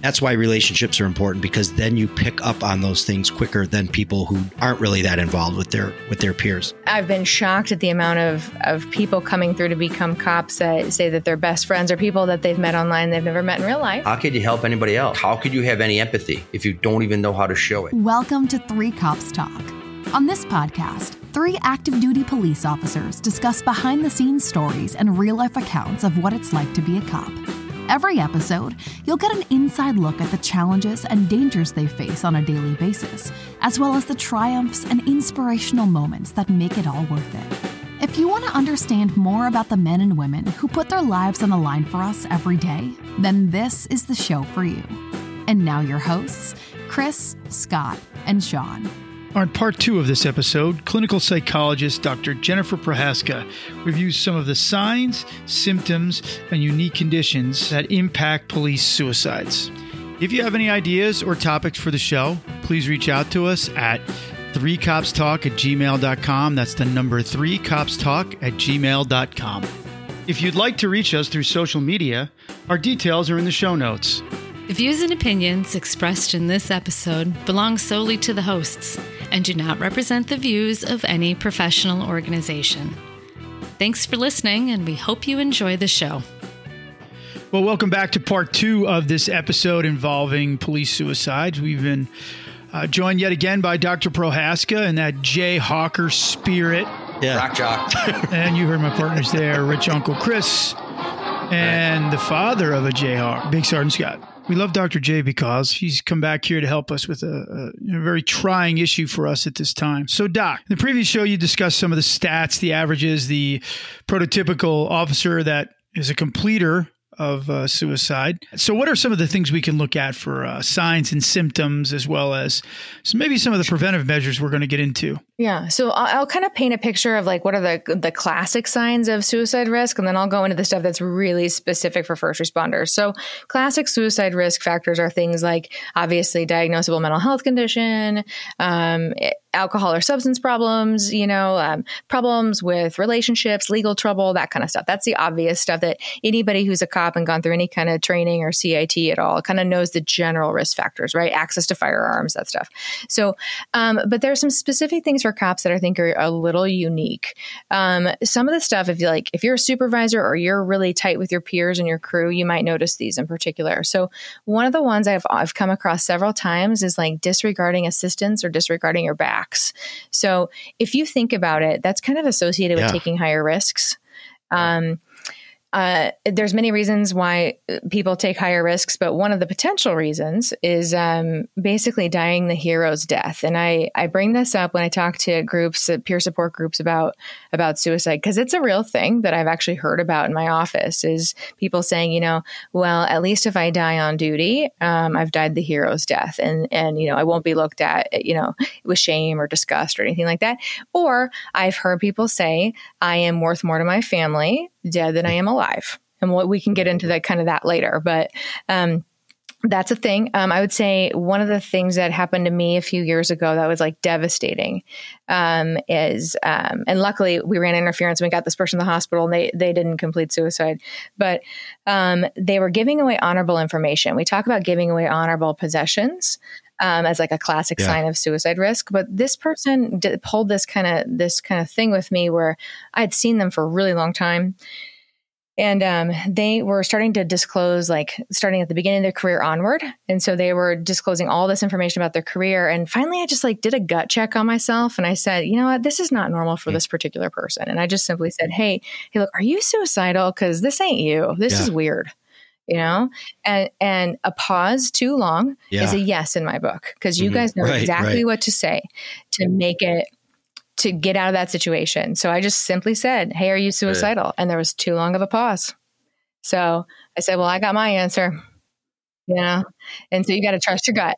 That's why relationships are important because then you pick up on those things quicker than people who aren't really that involved with their with their peers. I've been shocked at the amount of, of people coming through to become cops that say that they're best friends are people that they've met online they've never met in real life. How could you help anybody else? How could you have any empathy if you don't even know how to show it? Welcome to Three Cops Talk. On this podcast, three active duty police officers discuss behind the scenes stories and real life accounts of what it's like to be a cop. Every episode, you'll get an inside look at the challenges and dangers they face on a daily basis, as well as the triumphs and inspirational moments that make it all worth it. If you want to understand more about the men and women who put their lives on the line for us every day, then this is the show for you. And now, your hosts, Chris, Scott, and Sean. On part two of this episode, clinical psychologist Dr. Jennifer Prohaska reviews some of the signs, symptoms, and unique conditions that impact police suicides. If you have any ideas or topics for the show, please reach out to us at 3copstalk at gmail.com. That's the number 3copstalk at gmail.com. If you'd like to reach us through social media, our details are in the show notes. The views and opinions expressed in this episode belong solely to the hosts and do not represent the views of any professional organization. Thanks for listening, and we hope you enjoy the show. Well, welcome back to part two of this episode involving police suicides. We've been uh, joined yet again by Dr. Prohaska and that Jayhawker spirit. Yeah. Rock jock. and you heard my partners there, Rich Uncle Chris, and the father of a Jayhawk, Big Sergeant Scott. We love Dr. J because he's come back here to help us with a, a, a, very trying issue for us at this time. So, Doc, in the previous show, you discussed some of the stats, the averages, the prototypical officer that is a completer of uh, suicide. So, what are some of the things we can look at for uh, signs and symptoms, as well as so maybe some of the preventive measures we're going to get into? Yeah. So, I'll, I'll, kind of paint a picture of like what are the the classic signs of suicide risk, and then I'll go into the stuff that's really specific for first responders. So, classic suicide risk factors are things like obviously diagnosable mental health condition, um, alcohol or substance problems, you know, um, problems with relationships, legal trouble, that kind of stuff. That's the obvious stuff that anybody who's a cop and gone through any kind of training or CIT at all kind of knows the general risk factors, right? Access to firearms, that stuff. So, um, but there's some specific things for cops that I think are a little unique. Um, some of the stuff, if you like, if you're a supervisor or you're really tight with your peers and your crew, you might notice these in particular. So, one of the ones I've, I've come across several times is like disregarding assistance or disregarding your back backs. So if you think about it, that's kind of associated yeah. with taking higher risks. Um, uh, there's many reasons why people take higher risks, but one of the potential reasons is um, basically dying the hero's death. And I, I bring this up when I talk to groups, uh, peer support groups about about suicide because it's a real thing that I've actually heard about in my office. Is people saying, you know, well, at least if I die on duty, um, I've died the hero's death, and and you know I won't be looked at, you know, with shame or disgust or anything like that. Or I've heard people say, I am worth more to my family dead than I am alive. And what we can get into that kind of that later. But um, that's a thing. Um, I would say one of the things that happened to me a few years ago that was like devastating um, is, um, and luckily we ran interference and we got this person in the hospital and they, they didn't complete suicide, but um, they were giving away honorable information. We talk about giving away honorable possessions. Um, as like a classic yeah. sign of suicide risk. But this person did, pulled this kind of this kind of thing with me where I had seen them for a really long time, and um, they were starting to disclose like starting at the beginning of their career onward. And so they were disclosing all this information about their career. And finally i just like did a gut check on myself. And i said you know what? This is not normal for mm. this particular person. And i just simply said hey hey look are you suicidal? Because this ain't you. This yeah. is weird you know and and a pause too long yeah. is a yes in my book because you mm-hmm. guys know right, exactly right. what to say to make it to get out of that situation. So I just simply said, Hey, are you suicidal? Right. And there was too long of a pause. So I said, Well, I got my answer. You know? And so you got to trust your gut.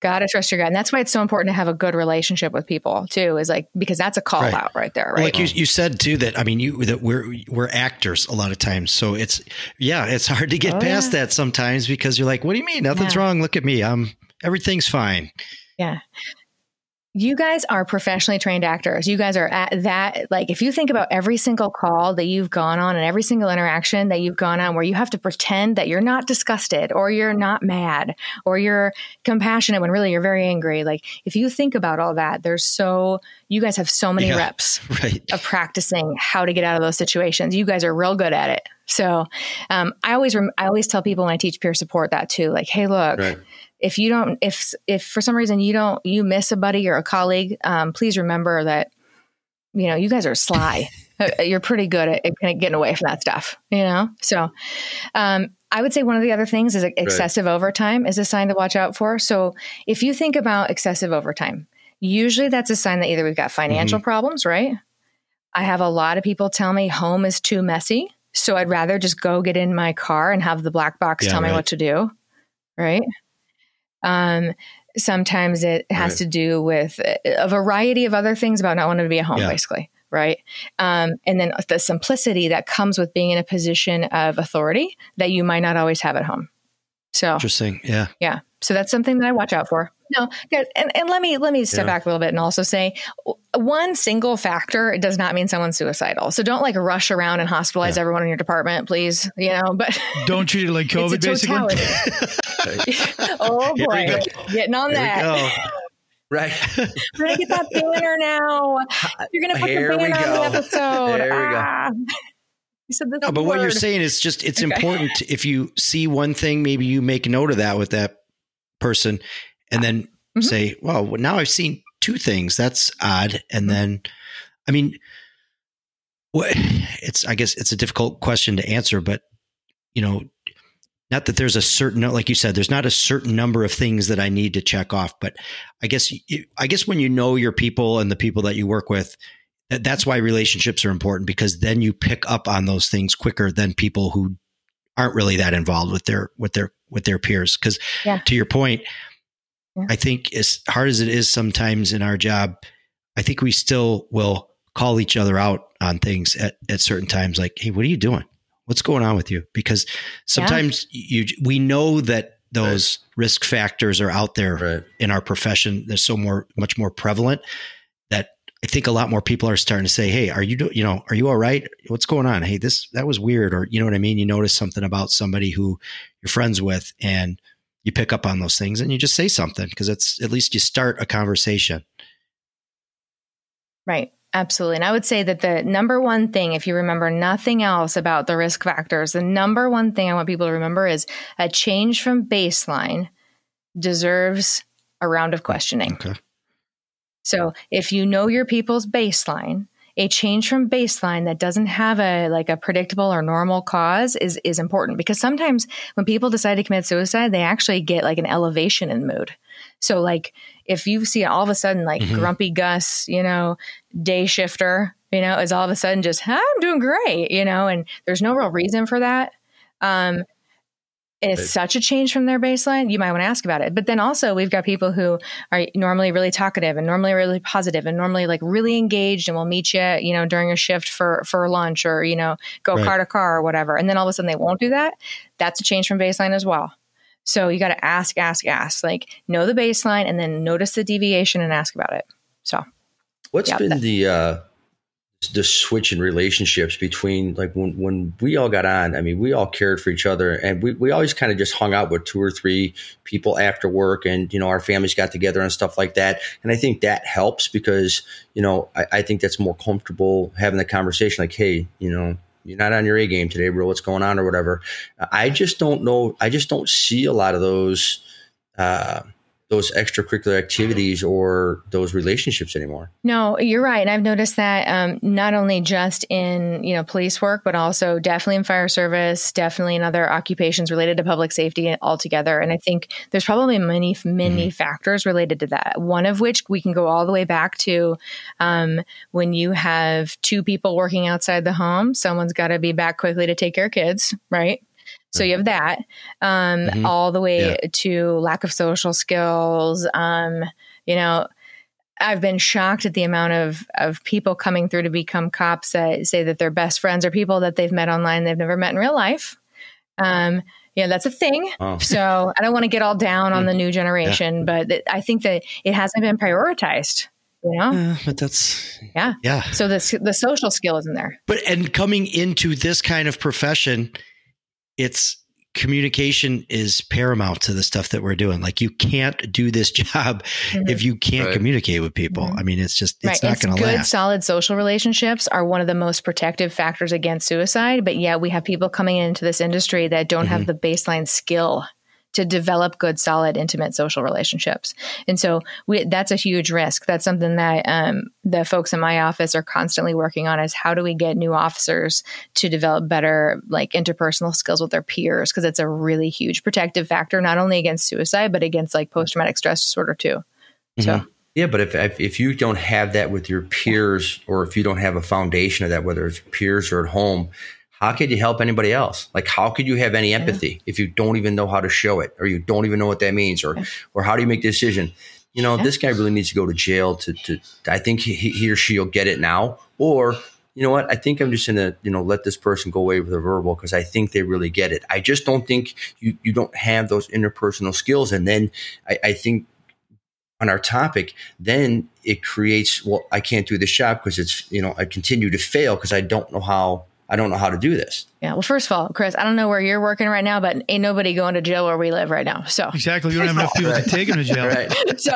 Got to trust your gut. And that's why it's so important to have a good relationship with people too, is like, because that's a call right. out right there. Right. Like you, you said too, that, I mean, you, that we're, we're actors a lot of times. So it's, yeah, it's hard to get oh, past yeah. that sometimes because you're like, what do you mean? Nothing's yeah. wrong. Look at me. I'm, everything's fine. Yeah. You guys are professionally trained actors. You guys are at that. Like, if you think about every single call that you've gone on and every single interaction that you've gone on where you have to pretend that you're not disgusted or you're not mad or you're compassionate when really you're very angry. Like, if you think about all that, there's so, you guys have so many Yeah, reps right. of practicing how to get out of those situations. You guys are real good at it. So, um, I always, rem- I always tell people when I teach peer support that too, like, hey, look, Right. If you don't if if for some reason you don't you miss a buddy or a colleague um, please remember that you know you guys are sly. Uh, you're pretty good at, at getting away from that stuff you know? So um, i would say one of the other things is excessive overtime is a sign to watch out for. So if you think about excessive overtime usually that's a sign that either we've got financial problems right? I have a lot of people tell me home is too messy so i'd rather just go get in my car and have the black box Yeah, tell me right. what to do right um, sometimes it has Right. to do with a variety of other things about not wanting to be at home, Yeah. basically. Right. Um, and then the simplicity that comes with being in a position of authority that you might not always have at home. So, Interesting. Yeah. yeah. So that's something that I watch out for. No, and, and let me let me step Yeah. back a little bit and also say one single factor does not mean someone's suicidal. So don't like rush around and hospitalize Yeah. everyone in your department, please. You know, but Don't treat it like COVID, basically. oh boy, getting on There that. Right. We're gonna get that banner now. You're gonna put Here the banner on the go. episode. There we go. Ah. You said this No, but what you're saying is just it's Okay. important if you see one thing, maybe you make note of that with that person and then Mhm. say, well, now I've seen two things. That's odd. And Mm-hmm. then, I mean, what it's, I guess it's a difficult question to answer, but you know, not that there's a certain, like you said, there's not a certain number of things that I need to check off, but I guess, I guess when you know your people and the people that you work with, that's why relationships are important because then you pick up on those things quicker than people who aren't really that involved with their with their with their peers because Yeah. to your point Yeah. i think as hard as it is sometimes in our job i think we still will call each other out on things at, at certain times like hey what are you doing what's going on with you because sometimes you we know that those risk factors are out there Right. in our profession they're so more much more prevalent that I think a lot more people are starting to say, "Hey, are you do, you know, are you all right? What's going on? Hey, this that was weird or you know what I mean? You notice something about somebody who you're friends with and you pick up on those things and you just say something because it's at least you start a conversation. Right. Absolutely. And I would say that the number one thing, if you remember nothing else about the risk factors, the number one thing I want people to remember is a change from baseline deserves a round of questioning. Okay. So if you know your people's baseline, a change from baseline that doesn't have a like a predictable or normal cause is is important because sometimes when people decide to commit suicide, they actually get like an elevation in mood. So like if you see all of a sudden like Mhm. grumpy Gus, you know, day shifter, you know, is all of a sudden just "Huh, I'm doing great, you know, and there's no real reason for that. Um, it's Right. such a change from their baseline. You might want to ask about it. But then also, we've got people who are normally really talkative and normally really positive and normally like really engaged and will meet you, you know, during a shift for for lunch or you know go Right. car to car or whatever. And then all of a sudden they won't do that. That's a change from baseline as well. So you got to ask, ask, ask. Like know the baseline and then notice the deviation and ask about it. So What's Yeah, been that- the uh, the switch in relationships between like when when we all got on? I mean, we all cared for each other, and we we always kind of just hung out with two or three people after work, and you know our families got together and stuff like that. And I think that helps because you know I, I think that's more comfortable having the conversation. Like, hey, you know. You're not on your A game today, bro. What's going on, or whatever. I just don't know. I just don't see a lot of those uh, those extracurricular activities or those relationships anymore. No, you're right. And I've noticed that um, not only just in, you know, police work, but also definitely in fire service, definitely in other occupations related to public safety altogether. And I think there's probably many, many factors related to that. One of which we can go all the way back to um, when you have two people working outside the home, someone's got to be back quickly to take care of kids, right? So you have that, um, Mhm. all the way Yeah. to lack of social skills. Um, you know, I've been shocked at the amount of of people coming through to become cops that say that their best friends are people that they've met online they've never met in real life. Um, Yeah, that's a thing. Oh. So I don't want to get all down on the new generation, but th- I think that it hasn't been prioritized. You know, Uh, but that's yeah. yeah. So the the social skill isn't there. But and coming into this kind of profession, it's communication is paramount to the stuff that we're doing. Like you can't do this job Mhm. if you can't Right. communicate with people. Mhm. I mean, it's just it's right. not going to last. good, solid social relationships are one of the most protective factors against suicide. But yet we have people coming into this industry that don't Mm-hmm. have the baseline skill to develop good, solid, intimate social relationships. And so we, that's a huge risk. That's something that um, the folks in my office are constantly working on is how do we get new officers to develop better like interpersonal skills with their peers? Because it's a really huge protective factor, not only against suicide, but against like post-traumatic stress disorder too. So Mhm. Yeah, but if if you don't have that with your peers, or if you don't have a foundation of that, whether it's peers or at home, how could you help anybody else? Like, how could you have any empathy if you don't even know how to show it, or you don't even know what that means, or or how do you make the decision? You know, Yeah. this guy really needs to go to jail. To, to I think he, he or she will get it now, or you know what? I think I'm just gonna you know let this person go away with a verbal because I think they really get it. I just don't think you you don't have those interpersonal skills, and then I, I think on our topic, then it creates, well, I can't do the job because it's, you know, I continue to fail because I don't know how, I don't know how to do this. Yeah. Well, first of all, Chris, I don't know where you're working right now, but ain't nobody going to jail where we live right now. So, Exactly. We don't have enough people Right. to take them to jail. Right. so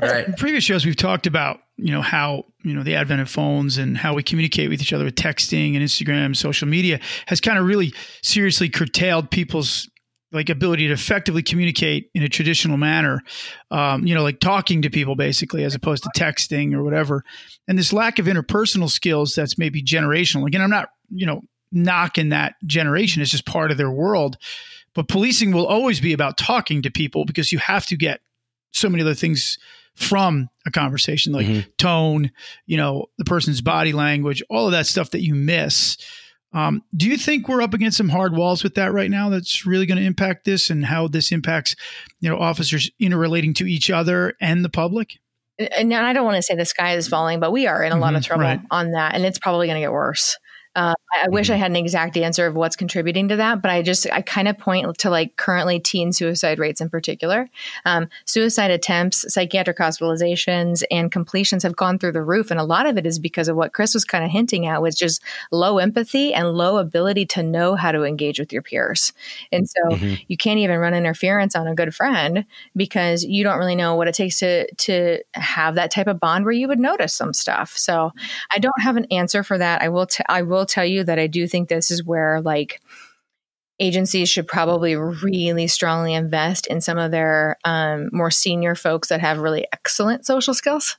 Right. In previous shows, we've talked about you know how you know the advent of phones and how we communicate with each other with texting and Instagram, social media has kind of really seriously curtailed people's like ability to effectively communicate in a traditional manner. Um, you know, like talking to people basically, as opposed to texting or whatever. And this lack of interpersonal skills that's maybe generational. Again, I'm not you know knocking that generation; it's just part of their world. But policing will always be about talking to people because you have to get so many other things from a conversation like Mhm. tone you know the person's body language all of that stuff that you miss um, do you think we're up against some hard walls with that right now that's really going to impact this and how this impacts you know officers interrelating to each other and the public and I don't want to say the sky is falling, but we are in a lot of Mhm, trouble right. on that, and it's probably going to get worse. Uh, I, I wish I had an exact answer of what's contributing to that, but I just I kind of point to like currently teen suicide rates in particular. Um, suicide attempts, psychiatric hospitalizations, and completions have gone through the roof, and a lot of it is because of what Chris was kind of hinting at, was just low empathy and low ability to know how to engage with your peers, and so Mhm. you can't even run interference on a good friend because you don't really know what it takes to to have that type of bond where you would notice some stuff. So I don't have an answer for that. I will t- I will tell you that I do think this is where like agencies should probably really strongly invest in some of their um, more senior folks that have really excellent social skills.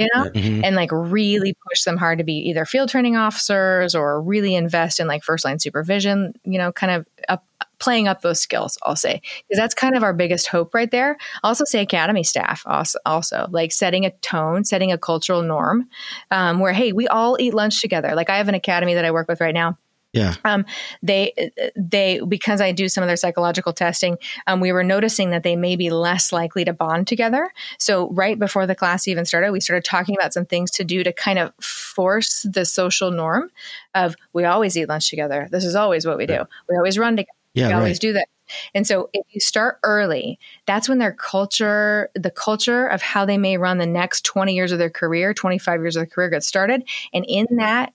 You know, Mhm. and like really push them hard to be either field training officers or really invest in like first line supervision, you know, kind of up, playing up those skills, I'll say. Because that's kind of our biggest hope right there. Also say academy staff also, also like setting a tone, setting a cultural norm um, where, hey, we all eat lunch together. Like I have an academy that I work with right now Yeah. um, they they because I do some of their psychological testing, um, we were noticing that they may be less likely to bond together. So right before the class even started, we started talking about some things to do to kind of force the social norm of we always eat lunch together. This is always what we do. We always run together. Yeah. we always Right. do that. And so if you start early, that's when their culture, the culture of how they may run the next 20 years of their career, 25 years of their career gets started. And in that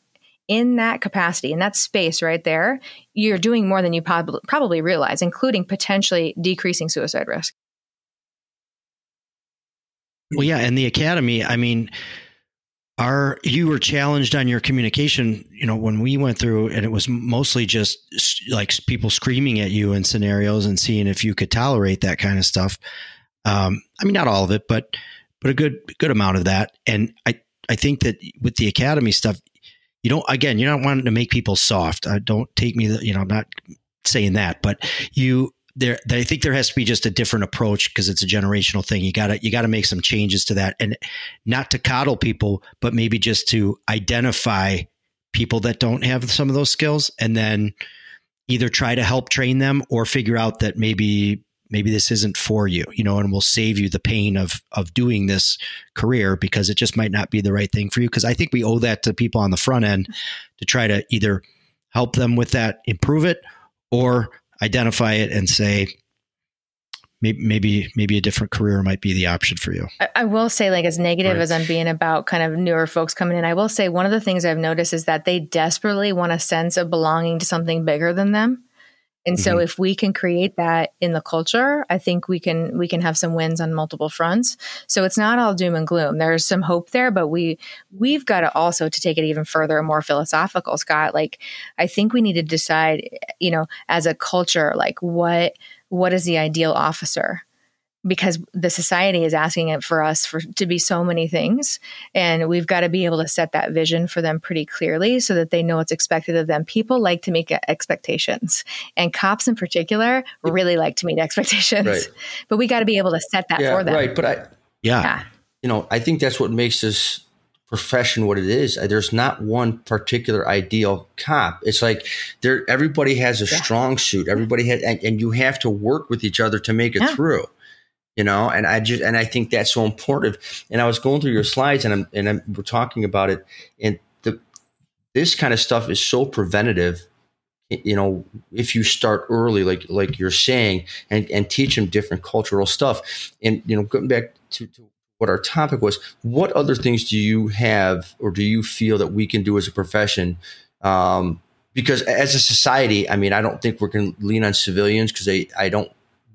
in that capacity, in that space right there, you're doing more than you prob- probably realize, including potentially decreasing suicide risk. Well, yeah, and the academy. I mean, our you were challenged on your communication. You know, when we went through, and it was mostly just like people screaming at you in scenarios and seeing if you could tolerate that kind of stuff. Um, I mean, not all of it, but but a good good amount of that. And I I think that with the academy stuff, you don't again, you're not wanting to make people soft. Uh, don't take me, you know, I'm not saying that, but you there I think there has to be just a different approach because it's a generational thing. You gotta you gotta make some changes to that and not to coddle people, but maybe just to identify people that don't have some of those skills and then either try to help train them or figure out that maybe maybe this isn't for you, you know, and will save you the pain of of doing this career because it just might not be the right thing for you. Because I think we owe that to people on the front end to try to either help them with that, improve it, or identify it and say, maybe maybe maybe a different career might be the option for you. I, I will say, like as negative Right. as I'm being about kind of newer folks coming in, I will say one of the things I've noticed is that they desperately want a sense of belonging to something bigger than them. And so mm-hmm. if we can create that in the culture, I think we can we can have some wins on multiple fronts. So it's not all doom and gloom. There's some hope there, but we we've got to also to take it even further and more philosophical, Scott. Like I think we need to decide, you know, as a culture, like what what is the ideal officer? Because the society is asking it for us for to be so many things and we've got to be able to set that vision for them pretty clearly so that they know what's expected of them people like to make expectations and cops in particular really like to meet expectations Right. but we got to be able to set that yeah, for them right. But I, Yeah. yeah you know, I think that's what makes this profession what it is. Uh, there's not one particular ideal cop. It's like there, everybody has a Yeah. strong suit. Everybody has, and, and you have to work with each other to make it Yeah. through. You know, and I just and I think that's so important. And I was going through your slides, and I'm and I'm, we're talking about it, and the this kind of stuff is so preventative you know if you start early like like you're saying and and teach them different cultural stuff. And you know going back to, to what our topic was what other things do you have or do you feel that we can do as a profession? Um, because as a society i mean i don't think we're going to lean on civilians because I, I don't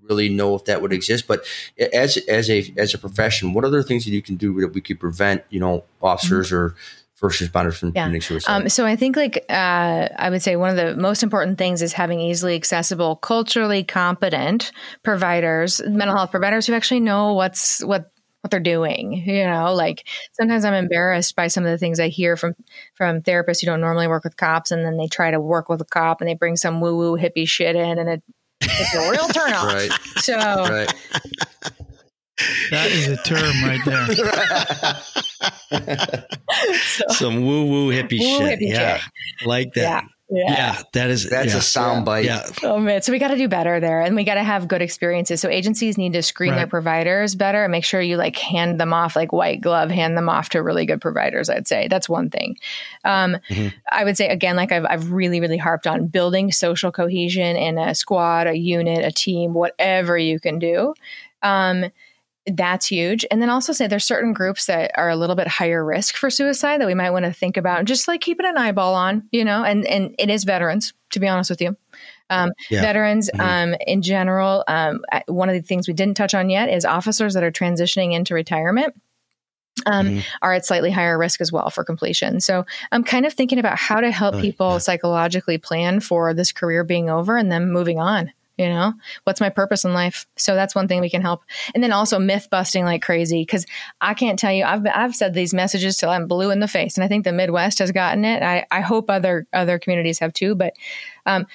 really know if that would exist but as as a as a profession what other things that you can do that we could prevent you know officers or first responders from Yeah. committing suicide Um, so I think like uh, I would say one of the most important things is having easily accessible, culturally competent providers, mental health providers who actually know what's what what they're doing. You know, like sometimes I'm embarrassed by some of the things I hear from from therapists who don't normally work with cops, and then they try to work with a cop and they bring some woo woo hippie shit in, and it, it's a real turnoff. right So right That is a term right there. Some woo woo hippie shit. hippie yeah. Like that. Yeah, Yeah. yeah. that is That's yeah. a sound bite. Yeah. Oh man, so we got to do better there, and we got to have good experiences. So agencies need to screen their providers better and make sure you like hand them off like white glove, hand them off to really good providers. I'd say that's one thing. Um, Mhm. I would say again, like I've I've really really harped on building social cohesion in a squad, a unit, a team, whatever you can do. Um, that's huge. And then also say there's certain groups that are a little bit higher risk for suicide that we might want to think about and just like keeping an eyeball on, you know, and, and it is veterans, to be honest with you. Um, Yeah. Veterans Mhm. um, in general, um, one of the things we didn't touch on yet is officers that are transitioning into retirement. Um, Mhm. Are at slightly higher risk as well for completion. So I'm kind of thinking about how to help Oh, people yeah. psychologically plan for this career being over and then moving on. You know, what's my purpose in life? So that's one thing we can help. And then also myth busting like crazy because I can't tell you. I've I've said these messages till I'm blue in the face, and I think the Midwest has gotten it. I I hope other other communities have too. But um,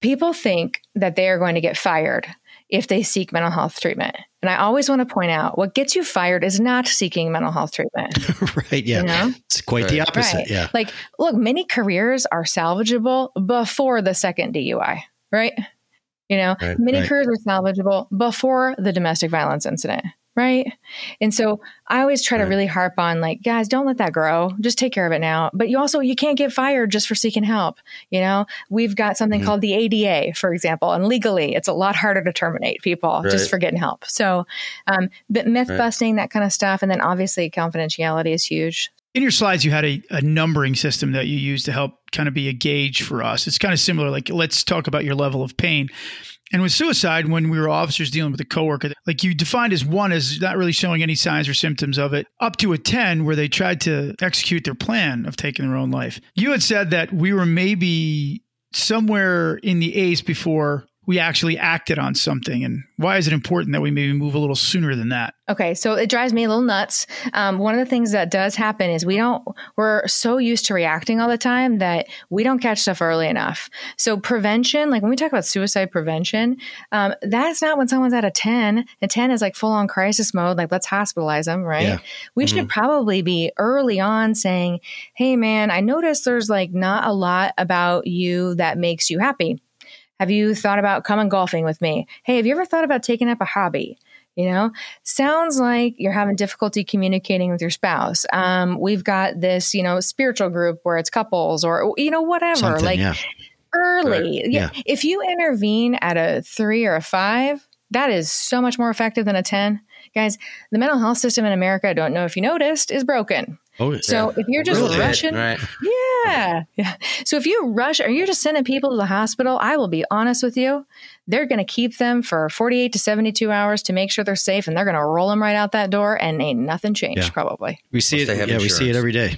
people think that they are going to get fired if they seek mental health treatment. And I always want to point out what gets you fired is not seeking mental health treatment. right. Yeah. You know? It's quite the opposite. Right. Yeah. Like, look, many careers are salvageable before the second DUI, right? You know, Right, many right. careers are salvageable before the domestic violence incident, right? And so I always try to really harp on like, guys, don't let that grow. Just take care of it now. But you also you can't get fired just for seeking help. You know, we've got something Mhm. called the ADA, for example, and legally it's a lot harder to terminate people Right. just for getting help. So, um, but myth Right. busting, that kind of stuff, and then obviously confidentiality is huge. In your slides, you had a, a numbering system that you used to help kind of be a gauge for us. It's kind of similar. Like, let's talk about your level of pain. And with suicide, when we were officers dealing with a coworker, like you defined as one as not really showing any signs or symptoms of it, up to a 10 where they tried to execute their plan of taking their own life. You had said that we were maybe somewhere in the A's before we actually acted on something. And why is it important that we maybe move a little sooner than that? Okay, so it drives me a little nuts. Um, one of the things that does happen is we don't, we're so used to reacting all the time that we don't catch stuff early enough. So prevention, like when we talk about suicide prevention, um, that's not when someone's at a 10. A 10 is like full on crisis mode, like let's hospitalize them, right? Yeah. We should probably be early on saying, hey man, I noticed there's like not a lot about you that makes you happy. Have you thought about coming golfing with me? Hey, have you ever thought about taking up a hobby? You know, sounds like you're having difficulty communicating with your spouse. Um, we've got this, you know, spiritual group where it's couples or, you know, whatever. Something, like, yeah. early. Yeah. If you intervene at a three or a five, that is so much more effective than a 10. Guys, the mental health system in America, I don't know if you noticed, is broken. Oh, So if you're just Little rushing, right? yeah, yeah. So if you rush or you're just sending people to the hospital, I will be honest with you, they're going to keep them for 48 to 72 hours to make sure they're safe, and they're going to roll them right out that door, and ain't nothing changed Yeah. probably. we see Plus it. have Yeah, we see it insurance. every day.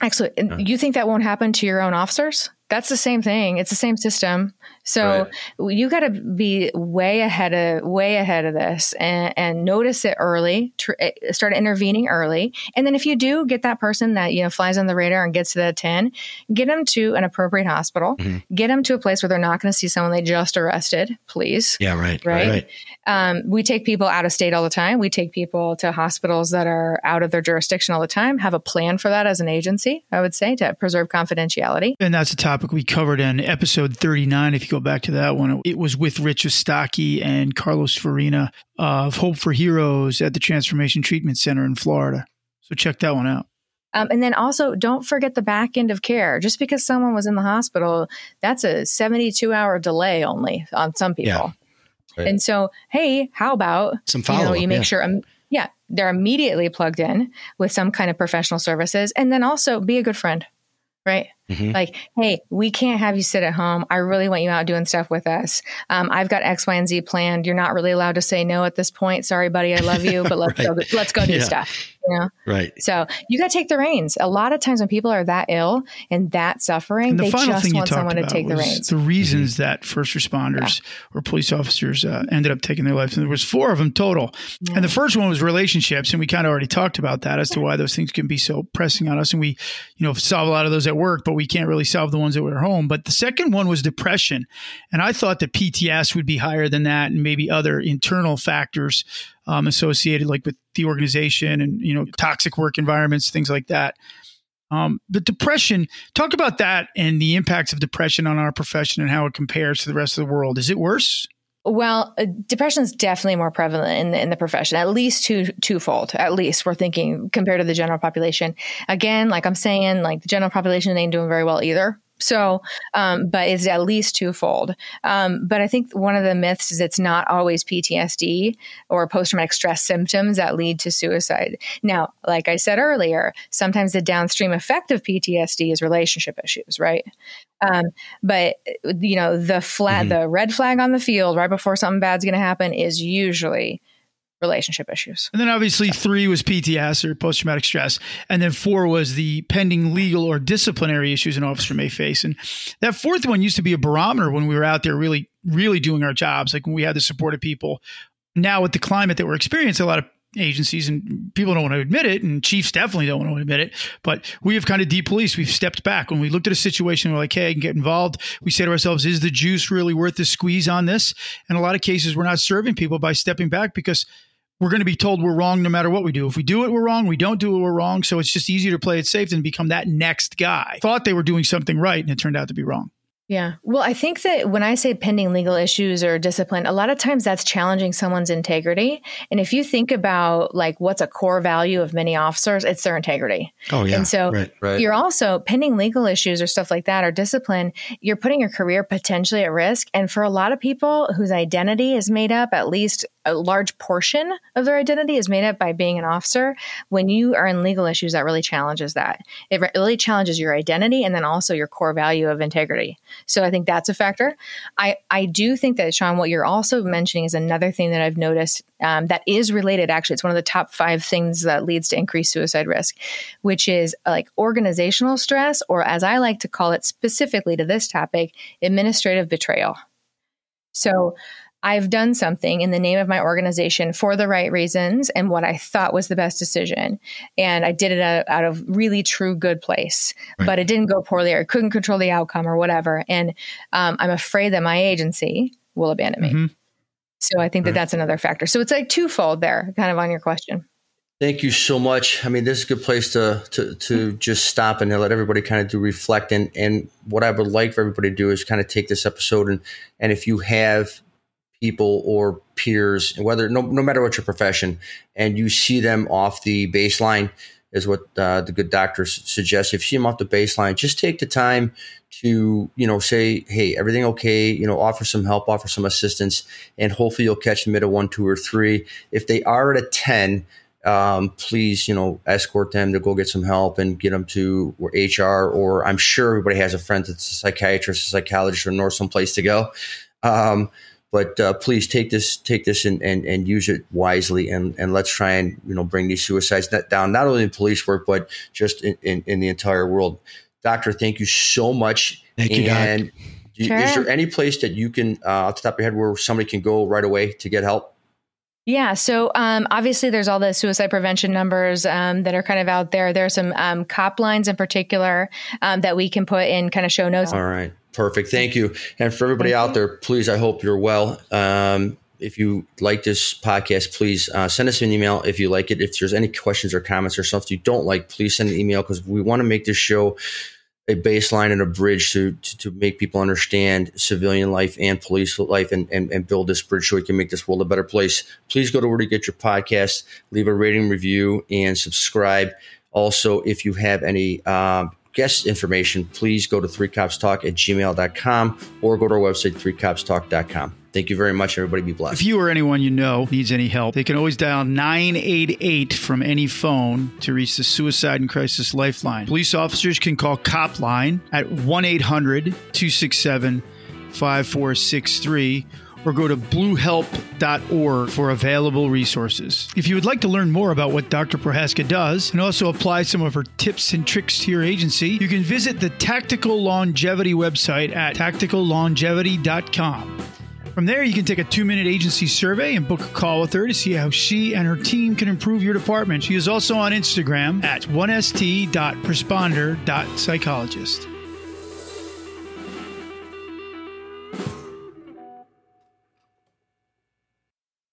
Actually, and Yeah. you think that won't happen to your own officers? That's the same thing. It's the same system. So you got to be way ahead of way ahead of this and, and notice it early. Tr- eh, start intervening early, and then if you do get that person that you know flies on the radar and gets to that ten, get them to an appropriate hospital. Mhm. Get them to a place where they're not going to see someone they just arrested. Please. Yeah, right. Right. Right. Um, we take people out of state all the time. We take people to hospitals that are out of their jurisdiction all the time. Have a plan for that as an agency, I would say, to preserve confidentiality. And that's a topic we covered in episode 39. If you go back to that one, it was with Rich Ostaki and Carlos Farina of Hope for Heroes at the Transformation Treatment Center in Florida. So check that one out. Um, and then also, don't forget the back end of care. Just because someone was in the hospital, that's a 72 hour delay only on some people. Yeah. Right. And so, hey, how about Some you follow know up. you make yeah. sure um, yeah they're immediately plugged in with some kind of professional services and then also be a good friend right Mhm. like hey we can't have you sit at home i really want you out doing stuff with us um, i've got x y and z planned you're not really allowed to say no at this point sorry buddy i love you but let's Right. go let's go do Yeah. stuff you know Right. so you got to take the reins a lot of times when people are that ill and that suffering And the they final just thing you want talked someone to about take the reins the reasons that first responders or police officers uh, ended up taking their lives. And there was four of them total. And the first one was relationships, and we kind of already talked about that as to why those things can be so pressing on us. And we, you know, solve a lot of those at work, but we can't really solve the ones that were at home. But the second one was depression, and I thought that PTS would be higher than that, and maybe other internal factors um, associated, like with the organization and you know toxic work environments, things like that. Um, but depression, talk about that and the impacts of depression on our profession and how it compares to the rest of the world. Is it worse? Well, uh, depression is definitely more prevalent in the, in the profession, at least two twofold. At least we're thinking compared to the general population. Again, like I'm saying, like the general population ain't doing very well either. So, um, but it's at least twofold. Um, but I think one of the myths is it's not always PTSD or post traumatic stress symptoms that lead to suicide. Now, like I said earlier, sometimes the downstream effect of PTSD is relationship issues, right? Um, but you know, the flat, Mhm. the red flag on the field right before something bad's going to happen is usually relationship issues. And then obviously three was PTS or post traumatic stress. And then four was the pending legal or disciplinary issues an officer may face. And that fourth one used to be a barometer when we were out there really, really doing our jobs, like when we had the support of people. Now, with the climate that we're experiencing, a lot of agencies and people don't want to admit it, and chiefs definitely don't want to admit it, but we have kind of depoliced. We've stepped back. When we looked at a situation, we're like, hey, I can get involved. We say to ourselves, is the juice really worth the squeeze on this? And a lot of cases, we're not serving people by stepping back because we're going to be told we're wrong no matter what we do. If we do it, we're wrong. We don't do it, we're wrong. So it's just easier to play it safe than become that next guy. Thought they were doing something right, and it turned out to be wrong. Yeah. Well, I think that when I say pending legal issues or discipline, a lot of times that's challenging someone's integrity. And if you think about like what's a core value of many officers, it's their integrity. Oh yeah. And so right. Right. You're also pending legal issues or stuff like that or discipline, you're putting your career potentially at risk. And for a lot of people whose identity is made up, at least a large portion of their identity is made up by being an officer, when you are in legal issues, that really challenges that. It really challenges your identity and then also your core value of integrity. So I think that's a factor. I, I do think that, Sean, what you're also mentioning is another thing that I've noticed um, that is related. Actually, it's one of the top five things that leads to increased suicide risk, which is uh, like organizational stress, or as I like to call it specifically to this topic, administrative betrayal. So, I've done something in the name of my organization for the right reasons and what I thought was the best decision. And I did it out, out of really true good place, Right. but it didn't go poorly or I couldn't control the outcome or whatever. And um, I'm afraid that my agency will abandon me. Mhm. So I think that Right. that's another factor. So it's like twofold there, kind of on your question. Thank you so much. I mean, this is a good place to to to just stop and let everybody kind of do reflect. And and what I would like for everybody to do is kind of take this episode and and if you have people or peers, whether no no matter what your profession, and you see them off the baseline, is what uh, the good doctor suggests. If you see them off the baseline, just take the time to you know say, hey, everything okay? You know, offer some help, offer some assistance, and hopefully you'll catch them at a one, two, or three. If they are at a ten, um, please, you know, escort them to go get some help and get them to HR. Or I'm sure everybody has a friend that's a psychiatrist, a psychologist, or some place to go. Um, but uh, please take this take this and, and, and use it wisely and, and let's try and you know bring these suicides down not only in police work but just in, in, in the entire world doctor thank you so much thank you and Doc. Sure. is there any place that you can uh, off the top of your head where somebody can go right away to get help yeah. So um, obviously, there's all the suicide prevention numbers um, that are kind of out there. There are some um, cop lines in particular um, that we can put in kind of show notes. All right. Perfect. Thank you. And for everybody out there, please, I hope you're well. Um, if you like this podcast, please uh, send us an email if you like it. If there's any questions or comments or stuff you don't like, please send an email because we want to make this show a baseline and a bridge to, to, to, make people understand civilian life and police life and, and, and, build this bridge so we can make this world a better place. Please go to where to get your podcast, leave a rating, review, and subscribe. Also, if you have any um, guest information, please go to 3copstalk at gmail.com or go to our website, 3copstalk.com. Thank you very much, everybody. Be blessed. If you or anyone you know needs any help, they can always dial 988 from any phone to reach the Suicide and Crisis Lifeline. Police officers can call Copline at 1 800 267 5463 or go to bluehelp.org for available resources. If you would like to learn more about what Dr. Prohaska does and also apply some of her tips and tricks to your agency, you can visit the Tactical Longevity website at tacticallongevity.com. From there, you can take a two minute agency survey and book a call with her to see how she and her team can improve your department. She is also on Instagram at 1st.responder.psychologist.